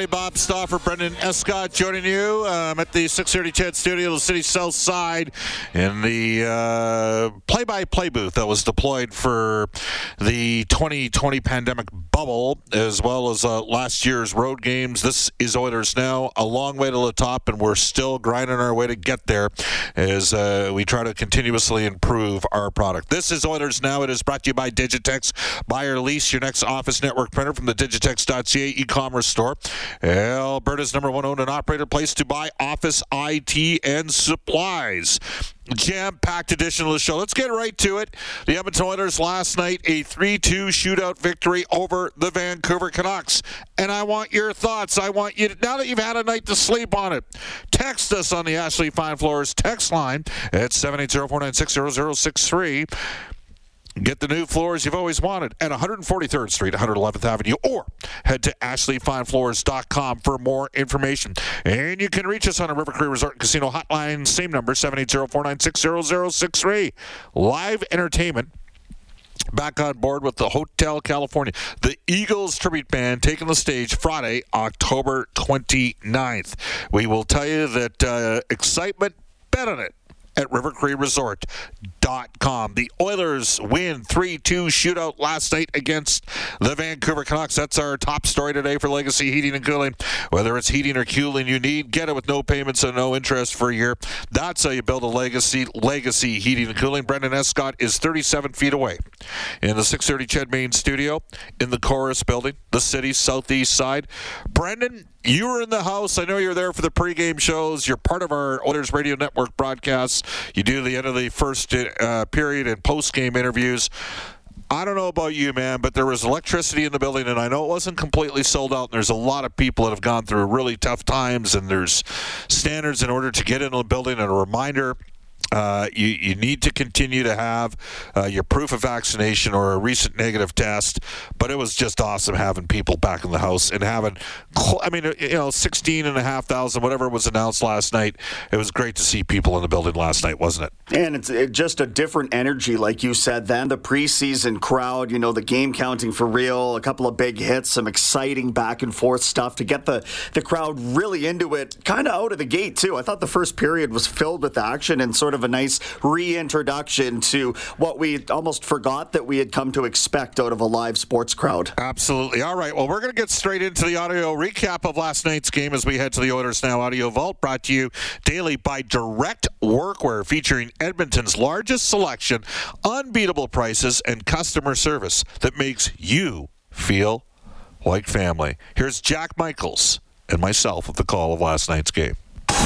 Everybody. Bob Stauffer, Brendan Escott joining you. Um, at the 630 CHED Studio, the city south side, in the uh, play-by-play booth that was deployed for the 2020 pandemic bubble, as well as uh, last year's road games. This is Oilers now, a long way to the top, and we're still grinding our way to get there as uh, we try to continuously improve our product. This is Oilers now. It is brought to you by Digitex. Buy or lease your next office network printer from the Digitex.ca e-commerce store. Alberta's number one owned and operated place to buy office IT and supplies. Jam-packed edition of the show. Let's get right to it. The Edmonton Oilers last night a 3-2 shootout victory over the Vancouver Canucks. And I want your thoughts. I want you to, now that you've had a night to sleep on it, text us on the Ashley Fine Floors text line at 780-496-0063. Get the new floors you've always wanted at 143rd Street, 111th Avenue, or head to ashleyfinefloors.com for more information. And you can reach us on a River Resort Casino hotline, same number, 780-496-0063. Live entertainment back on board with the Hotel California. The Eagles tribute band taking the stage Friday, October 29th. We will tell you that uh, excitement, bet on it at rivercreeresort.com. The Oilers win 3-2 shootout last night against the Vancouver Canucks. That's our top story today for Legacy Heating and Cooling. Whether it's heating or cooling you need, get it with no payments and no interest for a year. That's how you build a legacy legacy heating and cooling. Brendan Escott is 37 feet away in the 630 Ched Main studio in the Chorus building, the city's southeast side. Brendan, you were in the house. I know you're there for the pregame shows. You're part of our Oilers Radio Network broadcasts. You do the end of the first uh, period and post game interviews. I don't know about you, man, but there was electricity in the building, and I know it wasn't completely sold out. And there's a lot of people that have gone through really tough times, and there's standards in order to get into the building. And a reminder uh, you, you need to continue to have uh, your proof of vaccination or a recent negative test. But it was just awesome having people back in the house and having, I mean, you know, 16 and a half thousand, whatever was announced last night. It was great to see people in the building last night, wasn't it? And it's it, just a different energy, like you said, than the preseason crowd. You know, the game counting for real, a couple of big hits, some exciting back and forth stuff to get the, the crowd really into it, kind of out of the gate, too. I thought the first period was filled with action and sort of of a nice reintroduction to what we almost forgot that we had come to expect out of a live sports crowd. Absolutely. All right. Well, we're going to get straight into the audio recap of last night's game as we head to the Oilers Now Audio Vault, brought to you daily by Direct Workwear, featuring Edmonton's largest selection, unbeatable prices, and customer service that makes you feel like family. Here's Jack Michaels and myself with the call of last night's game.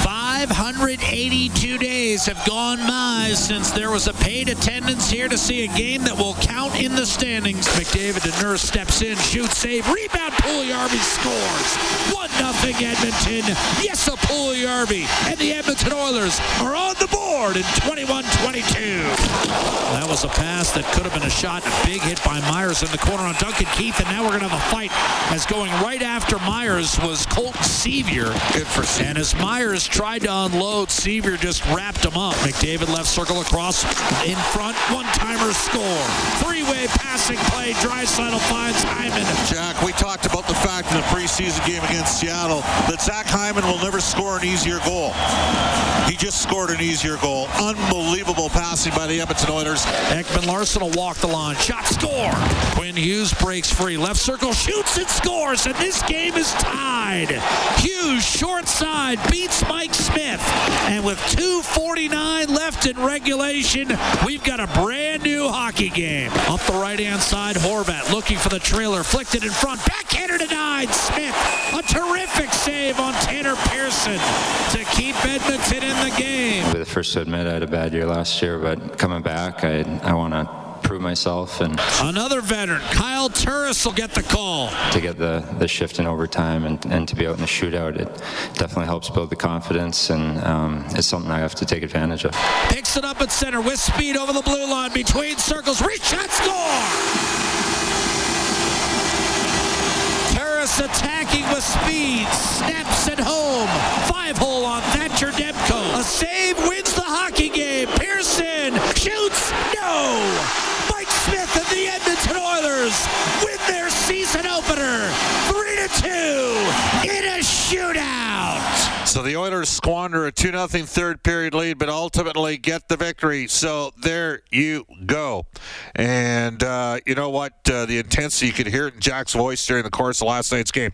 582 days have gone by since there was a paid attendance here to see a game that will count in the standings. McDavid to Nurse steps in, shoots, save, rebound. Puljujarvi scores. 1 nothing Edmonton. Yes, a Puljujarvi. And the Edmonton Oilers are on the board in 21-22. That was a pass that could have been a shot. A big hit by Myers in the corner on Duncan Keith. And now we're going to have a fight as going right after Myers was Colton Sceviour. Good for Sceviour. And as Myers tried to unload, Sceviour just wrapped him up. McDavid left circle across in front. One-timer score. Three-way passing play. Draisaitl finds Hyman. Jack, we talked about the fact in the preseason game against Seattle that Zach Hyman will never score an easier goal. He just scored an easier goal. Unbelievable passing by the Edmonton Oilers. Ekman Larsson will walk the line. Shot score. Quinn Hughes breaks free. Left circle shoots and scores. And this game is tied. Hughes short side beats Mike Smith. And with 2.49 left in regulation, we've got a brand new hockey game. Up the right hand side, Horvat looking for the trailer. Flicked it in front. Backhander denied. Smith. A terrific save on Tanner Pearson to keep Edmonton in the game. The first to admit I had a bad year last year, but coming back, I, I want to prove myself and Another veteran, Kyle Turris, will get the call. to get the, the shift in overtime and, and to be out in the shootout. It definitely helps build the confidence, and um, it's something I have to take advantage of. Picks it up at center with speed over the blue line between circles. Reach shot score. Turris attacking with speed. Snaps it home. Five hole on Thatcher Demko. A save wins the hockey game. Pearson shoots. No. Smith and the Edmonton Oilers win their season opener. Three to two in a shootout. So the Oilers squander a 2 0 third period lead, but ultimately get the victory. So there you go. And uh, you know what? Uh, the intensity, you could hear in Jack's voice during the course of last night's game.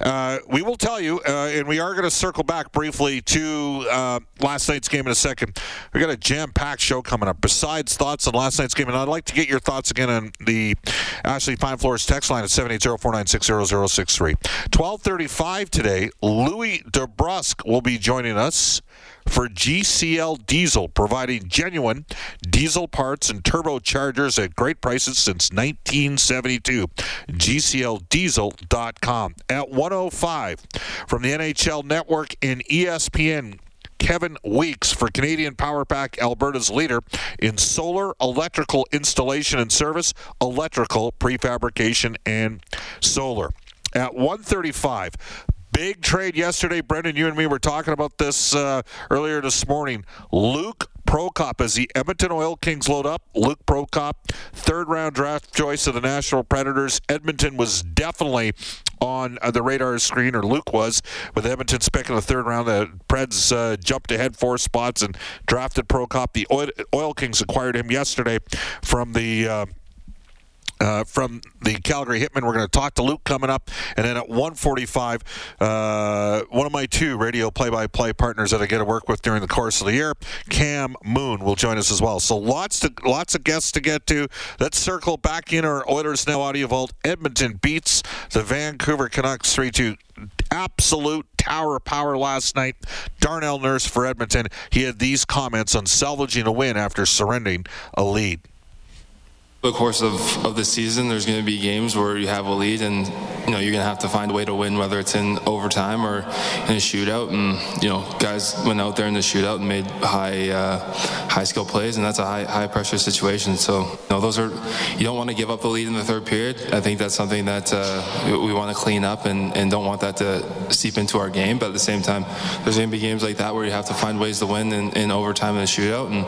Uh, we will tell you, uh, and we are going to circle back briefly to uh, last night's game in a second. we got a jam packed show coming up. Besides thoughts on last night's game, and I'd like to get your thoughts again on the Ashley Fine Floors text line at 780 496 0063. 1235 today, Louie DeBrusk will be joining us for GCL Diesel, providing genuine diesel parts and turbochargers at great prices since 1972. GCLDiesel.com. At 105 from the NHL Network and ESPN. Kevin Weeks for Canadian Power Pack, Alberta's leader in solar electrical installation and service, electrical prefabrication, and solar. At 135, Big trade yesterday. Brendan, you and me were talking about this uh, earlier this morning. Luke Prokop as the Edmonton Oil Kings load up. Luke Prokop, third round draft choice of the Nashville Predators. Edmonton was definitely on uh, the radar screen, or Luke was, with Edmonton pick in the third round. The Preds uh, jumped ahead four spots and drafted Prokop. The Oil, Oil Kings acquired him yesterday from the. Uh, uh, from the Calgary Hitmen. We're going to talk to Luke coming up, and then at 1:45, uh, one of my two radio play-by-play partners that I get to work with during the course of the year, Cam Moon, will join us as well. So lots to lots of guests to get to. Let's circle back in our Oilers now audio vault. Edmonton beats the Vancouver Canucks 3-2 absolute tower of power last night. Darnell Nurse for Edmonton. He had these comments on salvaging a win after surrendering a lead. The course of, of the season, there's going to be games where you have a lead, and you know you're going to have to find a way to win, whether it's in overtime or in a shootout. And you know, guys went out there in the shootout and made high uh, high skill plays, and that's a high high pressure situation. So you know, those are you don't want to give up the lead in the third period. I think that's something that uh, we, want to clean up and, and don't want that to seep into our game. But at the same time, there's going to be games like that where you have to find ways to win in, in overtime in a shootout, and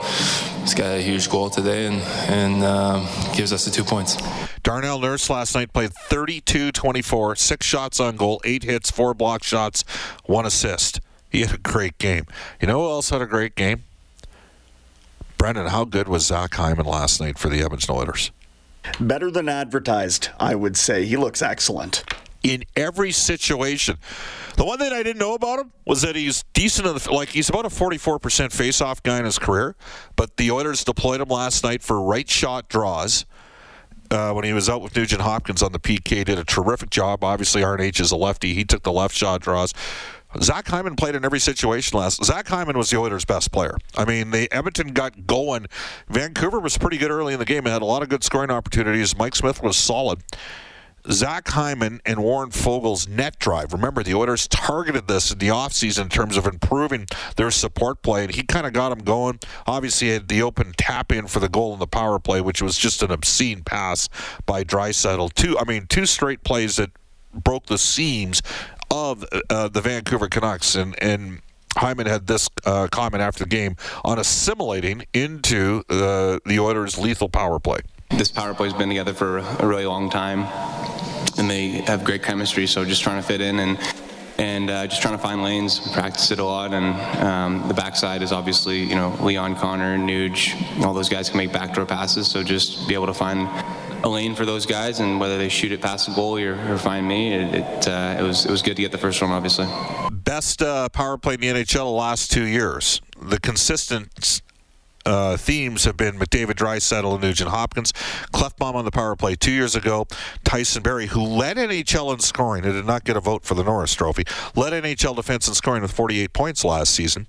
he's got a huge goal today, and and um, gives us the two points. Darnell Nurse last night played 32 24, six shots on goal, eight hits, four block shots, one assist. He had a great game. You know who else had a great game? Brendan, how good was Zach Hyman last night for the Edmonton Oilers? Better than advertised, I would say. He looks excellent. In every situation. The one thing I didn't know about him was that he's decent. The, like he's about a 44% face-off guy in his career, but the Oilers deployed him last night for right shot draws. Uh, when he was out with Nugent Hopkins on the PK, did a terrific job. Obviously, RNH is a lefty. He took the left shot draws. Zach Hyman played in every situation last. Zach Hyman was the Oilers' best player. I mean, the Edmonton got going. Vancouver was pretty good early in the game. It had a lot of good scoring opportunities. Mike Smith was solid. Zach Hyman and Warren Foegele's net drive. Remember, the Oilers targeted this in the offseason in terms of improving their support play, and he kind of got them going. Obviously, had the open tap in for the goal in the power play, which was just an obscene pass by Draisaitl. Two, I mean, two straight plays that broke the seams of uh, the Vancouver Canucks, and and Hyman had this uh, comment after the game on assimilating into uh, the Oilers' lethal power play. This power play's been together for a really long time, and they have great chemistry. So just trying to fit in and and uh, just trying to find lanes, practice it a lot. And um, the backside is obviously you know Leon Connor, Nuge, all those guys can make backdoor passes. So just be able to find a lane for those guys, and whether they shoot it past the goalie or, or find me, it it, uh, it was it was good to get the first one, obviously. Best uh, power play in the NHL the last two years. The consistent uh, themes have been McDavid, Draisaitl, and Nugent Hopkins. Klefbom on the power play two years ago. Tyson Barrie, who led NHL in scoring and did not get a vote for the Norris Trophy, led NHL defense in scoring with 48 points last season.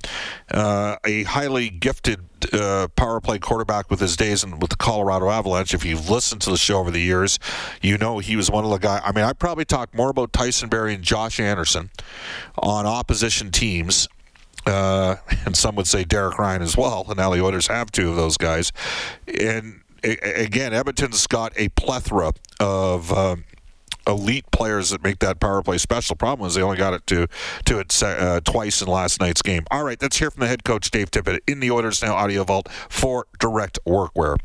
Uh, a highly gifted uh, power play quarterback with his days in, with the Colorado Avalanche. If you've listened to the show over the years, you know he was one of the guys. I mean, I probably talked more about Tyson Barrie and Josh Anderson on opposition teams uh, and some would say Derek Ryan as well. And now the Oilers have two of those guys. And a- again, Edmonton's got a plethora of. Um, elite players that make that power play special. Problem is they only got it to to it uh, twice in last night's game. All right, let's hear from the head coach Dave Tippett in the Oilers Now Audio Vault for Direct Workwear.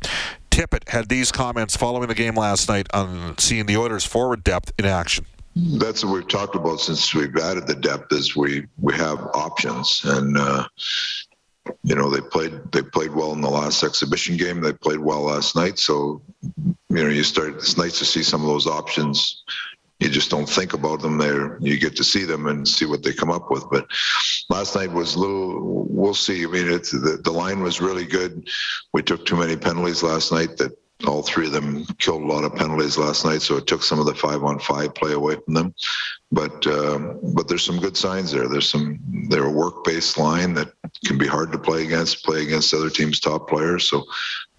Tippett had these comments following the game last night on seeing the Oilers' forward depth in action. That's what we've talked about since we've added the depth. Is we we have options, and uh, you know they played they played well in the last exhibition game. They played well last night. So you know you start. It's nice to see some of those options. You just don't think about them there. You get to see them and see what they come up with. But last night was little. We'll see. I mean, it's the, the line was really good. We took too many penalties last night that all three of them killed a lot of penalties last night, so it took some of the five on five play away from them. But um, but there's some good signs there. There's some they're a work based line that can be hard to play against, play against other teams' top players. So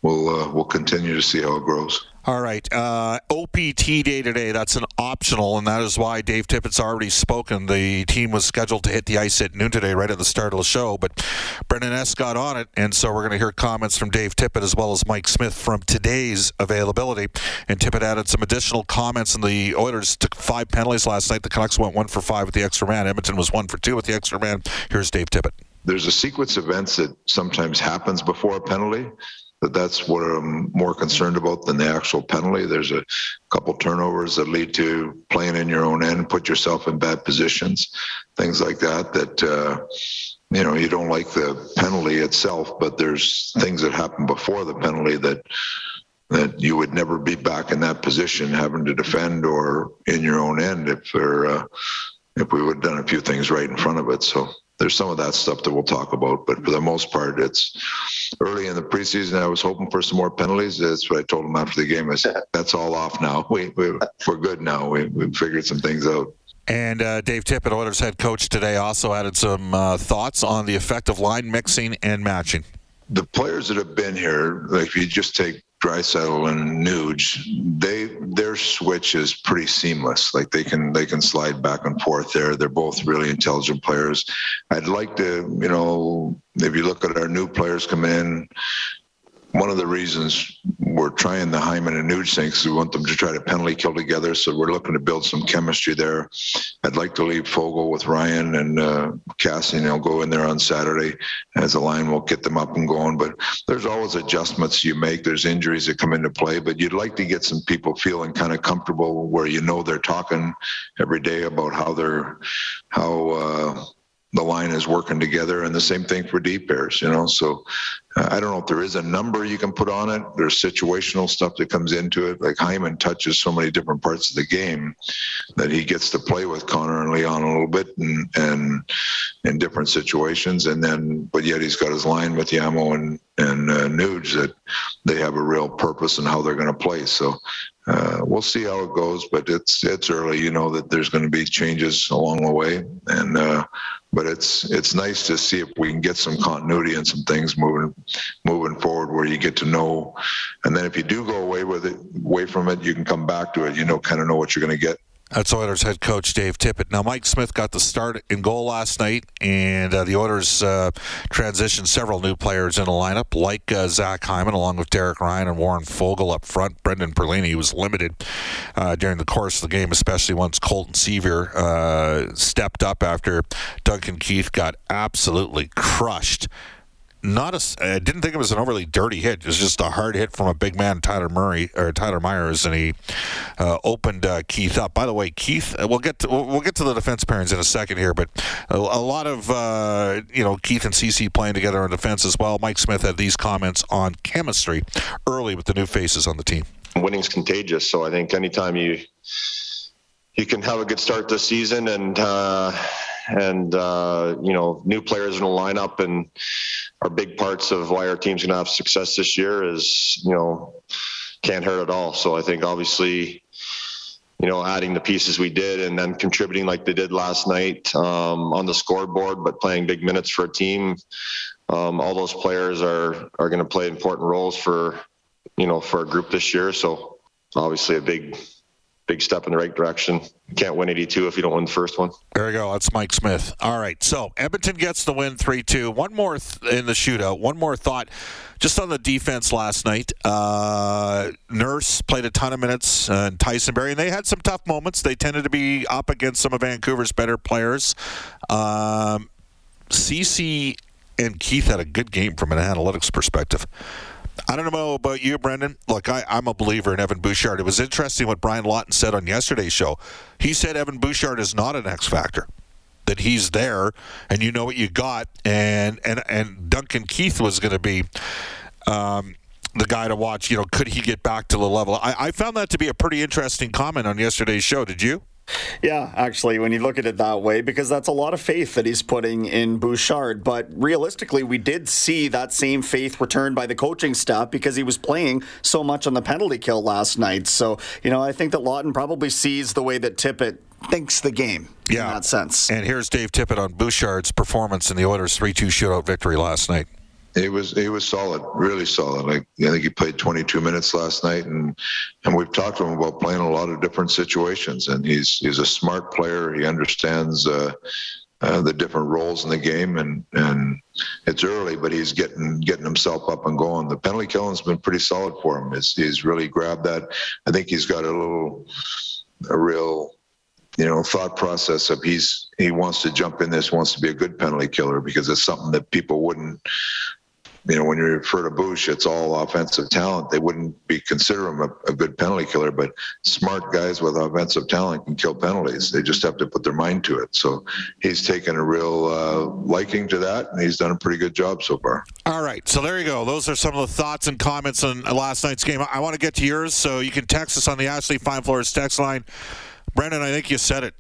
we'll uh, we'll continue to see how it grows. All right. Uh, OPT day today, that's an optional, and that is why Dave Tippett's already spoken. The team was scheduled to hit the ice at noon today, right at the start of the show, but Brendan S. got on it, and so we're going to hear comments from Dave Tippett as well as Mike Smith from today's availability. And Tippett added some additional comments, and the Oilers took five penalties last night. The Canucks went one for five with the extra man. Edmonton was one for two with the extra man. Here's Dave Tippett. There's a sequence of events that sometimes happens before a penalty that that's what I'm more concerned about than the actual penalty. There's a couple turnovers that lead to playing in your own end, put yourself in bad positions, things like that. That uh, you know you don't like the penalty itself, but there's things that happen before the penalty that that you would never be back in that position, having to defend or in your own end if there uh, if we would have done a few things right in front of it. So there's some of that stuff that we'll talk about, but for the most part, it's early in the preseason. I was hoping for some more penalties. That's what I told him after the game. I said, "That's all off now. We, we we're good now. We we figured some things out." And uh, Dave Tippett, Oilers head coach today, also added some uh, thoughts on the effect of line mixing and matching. The players that have been here, like if you just take Draisaitl and Nuge, they their switch is pretty seamless. Like they can they can slide back and forth there. They're both really intelligent players. I'd like to, you know, if you look at our new players come in, one of the reasons we're trying the Hyman and Nuge thing is we want them to try to penalty kill together. So we're looking to build some chemistry there. I'd like to leave Foegele with Ryan and uh, Cassie, and they'll go in there on Saturday as a line. We'll get them up and going. But there's always adjustments you make. There's injuries that come into play, but you'd like to get some people feeling kind of comfortable where you know they're talking every day about how they're how. Uh, the line is working together and the same thing for deep pairs you know so I don't know if there is a number you can put on it. There's situational stuff that comes into it. Like Hyman touches so many different parts of the game that he gets to play with Connor and Leon a little bit and and in different situations. And then, but yet he's got his line with Yamo and and uh, Nuge that they have a real purpose in how they're going to play. So uh, we'll see how it goes, but it's it's early. You know that there's going to be changes along the way, and uh, but it's it's nice to see if we can get some continuity and some things moving moving forward, where you get to know, and then if you do go away with it, away from it, you can come back to it. You know, kind of know what you're going to get. That's Oilers head coach Dave Tippett. Now, Mike Smith got the start in goal last night, and uh, the Oilers uh, transitioned several new players in the lineup, like uh, Zach Hyman, along with Derek Ryan and Warren Foegele up front. Brendan Perlini was limited uh, during the course of the game, especially once Colton Sceviour uh, stepped up after Duncan Keith got absolutely crushed not a. I didn't think it was an overly dirty hit. It was just a hard hit from a big man, Tyler Murray or Tyler Myers, and he uh, opened uh, Keith up. By the way, Keith, uh, we'll get to we'll, get to the defense pairings in a second here, but a, a lot of uh, you know Keith and CC playing together on defense as well. Mike Smith had these comments on chemistry early with the new faces on the team. Winning's contagious, so I think anytime you you can have a good start this season and uh, and uh, you know new players in the lineup and are big parts of why our team's going to have success this year is you know can't hurt at all. So I think obviously you know adding the pieces we did and then contributing like they did last night um, on the scoreboard, but playing big minutes for a team. Um, all those players are are going to play important roles for you know for a group this year. So obviously a big big step in the right direction. Can't win 82 if you don't win the first one. There you go. That's Mike Smith. All right. So Edmonton gets the win 3 2. One more th- in the shootout. One more thought just on the defense last night. Uh, Nurse played a ton of minutes, uh, and and they had some tough moments. They tended to be up against some of Vancouver's better players. Um, CC and Keith had a good game from an analytics perspective. I don't know about you, Brendan. Look, I, am a believer in Evan Bouchard. It was interesting what Brian Lawton said on yesterday's show. He said Evan Bouchard is not an X factor. That he's there, and you know what you got, and and and Duncan Keith was going to be um, the guy to watch. You know, could he get back to the level? I, I found that to be a pretty interesting comment on yesterday's show. Did you? Yeah, actually, when you look at it that way, because that's a lot of faith that he's putting in Bouchard. But realistically, we did see that same faith returned by the coaching staff because he was playing so much on the penalty kill last night. So, you know, I think that Lawton probably sees the way that Tippett thinks the game yeah. in that sense. And here's Dave Tippett on Bouchard's performance in the Oilers 3 2 shootout victory last night. He was he was solid, really solid. Like I think he played 22 minutes last night, and and we've talked to him about playing a lot of different situations. And he's he's a smart player. He understands uh, uh, the different roles in the game, and and it's early, but he's getting getting himself up and going. The penalty killing's been pretty solid for him. He's, he's really grabbed that. I think he's got a little a real you know thought process of he's he wants to jump in this wants to be a good penalty killer because it's something that people wouldn't you know, when you refer to Bush, it's all offensive talent. They wouldn't be consider him a, a, good penalty killer, but smart guys with offensive talent can kill penalties. They just have to put their mind to it. So he's taken a real uh, liking to that, and he's done a pretty good job so far. All right, so there you go. Those are some of the thoughts and comments on last night's game. I want to get to yours, so you can text us on the Ashley Fine Floors text line. Brendan, I think you said it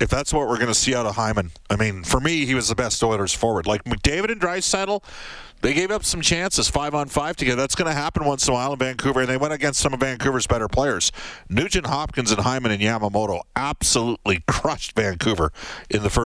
if that's what we're going to see out of Hyman, I mean, for me, he was the best Oilers forward. Like McDavid and Draisaitl, they gave up some chances five on five together. That's going to happen once in a while in Vancouver, and they went against some of Vancouver's better players. Nugent Hopkins and Hyman and Yamamoto absolutely crushed Vancouver in the first.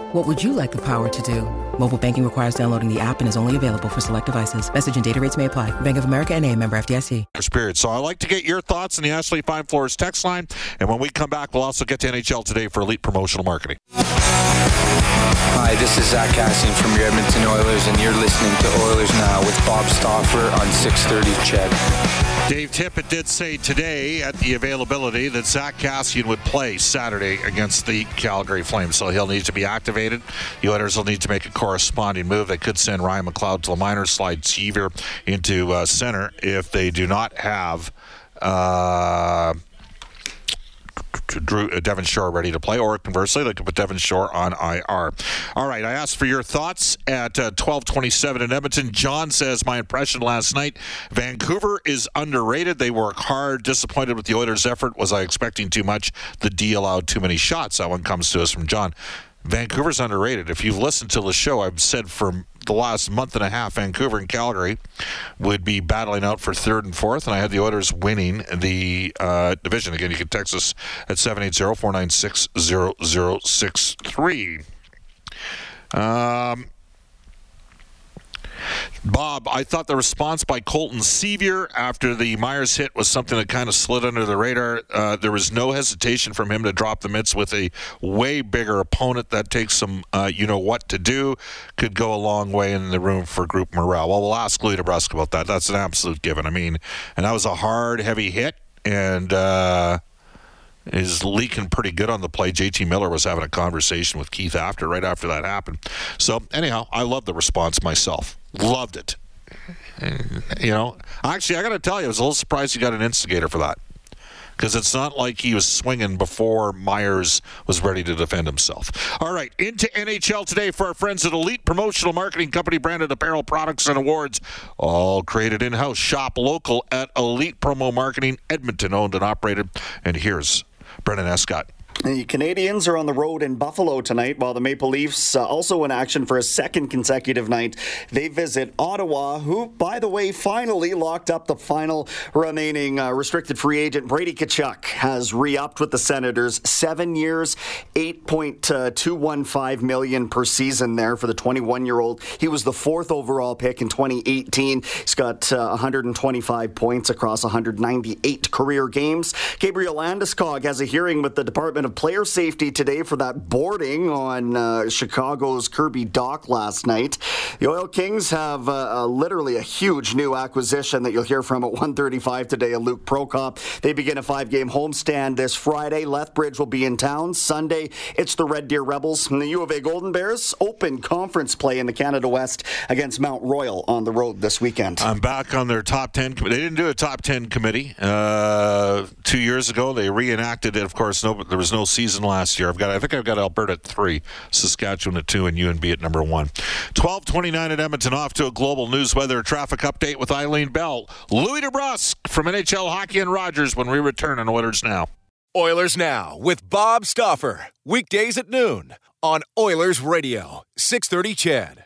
What would you like the power to do? Mobile banking requires downloading the app and is only available for select devices. Message and data rates may apply. Bank of America and a member FDIC. Spirit. So I'd like to get your thoughts on the Ashley Fine Floors text line. And when we come back, we'll also get to NHL today for elite promotional marketing. Hi, this is Zack Kassian from your Edmonton Oilers, and you're listening to Oilers Now with Bob Stauffer on 630 Ched. Dave Tippett did say today at the availability that Zack Kassian would play Saturday against the Calgary Flames, so he'll need to be activated. The Oilers will need to make a corresponding move. They could send Ryan McLeod to the minor, slide Sceviour into uh, center if they do not have. Uh, Drew uh, Devin Shore ready to play, or conversely, they could put Devin Shore on IR. All right, I asked for your thoughts at uh, 12:27 in Edmonton. John says my impression last night: Vancouver is underrated. They work hard. Disappointed with the Oilers' effort. Was I expecting too much? The D allowed too many shots. That one comes to us from John. Vancouver's underrated. If you've listened to the show, I've said for the last month and a half, Vancouver and Calgary would be battling out for third and fourth, and I had the Oilers winning the uh, division. Again, you can text us at 780-496-0063. Um, Bob, I thought the response by Colton Sceviour after the Myers hit was something that kind of slid under the radar. Uh, there was no hesitation from him to drop the mitts with a way bigger opponent. That takes some, uh, you know what to do. Could go a long way in the room for group morale. Well, we'll ask Louie DeBrusk about that. That's an absolute given. I mean, and that was a hard, heavy hit, and. Uh, is leaking pretty good on the play. JT Miller was having a conversation with Keith after, right after that happened. So, anyhow, I love the response myself. Loved it. You know, actually, I got to tell you, I was a little surprised you got an instigator for that. Because it's not like he was swinging before Myers was ready to defend himself. All right, into NHL today for our friends at Elite Promotional Marketing Company, branded apparel products and awards, all created in house. Shop local at Elite Promo Marketing, Edmonton owned and operated. And here's Brendan Escott. The Canadiens are on the road in Buffalo tonight, while the Maple Leafs, uh, also in action for a second consecutive night, they visit Ottawa, who, by the way, finally locked up the final remaining uh, restricted free agent. Brady Tkachuk has re-upped with the Senators, seven years, eight point two one five million per season there for the 21-year-old. He was the fourth overall pick in 2018. He's got uh, 125 points across 198 career games. Gabriel Landeskog has a hearing with the Department of Player Safety today for that boarding on uh, Chicago's Kirby Dach last night. The Oil Kings have uh, uh, literally a huge new acquisition that you'll hear from at 1:35 today. A Luke Prokop. They begin a five-game homestand this Friday. Lethbridge will be in town Sunday. It's the Red Deer Rebels and the U of A Golden Bears open conference play in the Canada West against Mount Royal on the road this weekend. I'm back on their top 10. com- They didn't do a top 10 committee uh, two years ago. They reenacted it. Of course, no, but there was no season last year. I've got, I think I've got Alberta at three, Saskatchewan at two, and UNB at number one. 1229 at Edmonton, off to a global news weather traffic update with Eileen Bell. Louie DeBrusk from NHL Hockey and Rogers when we return on Oilers Now. Oilers Now with Bob Stauffer. Weekdays at noon on Oilers Radio, 630 CHED.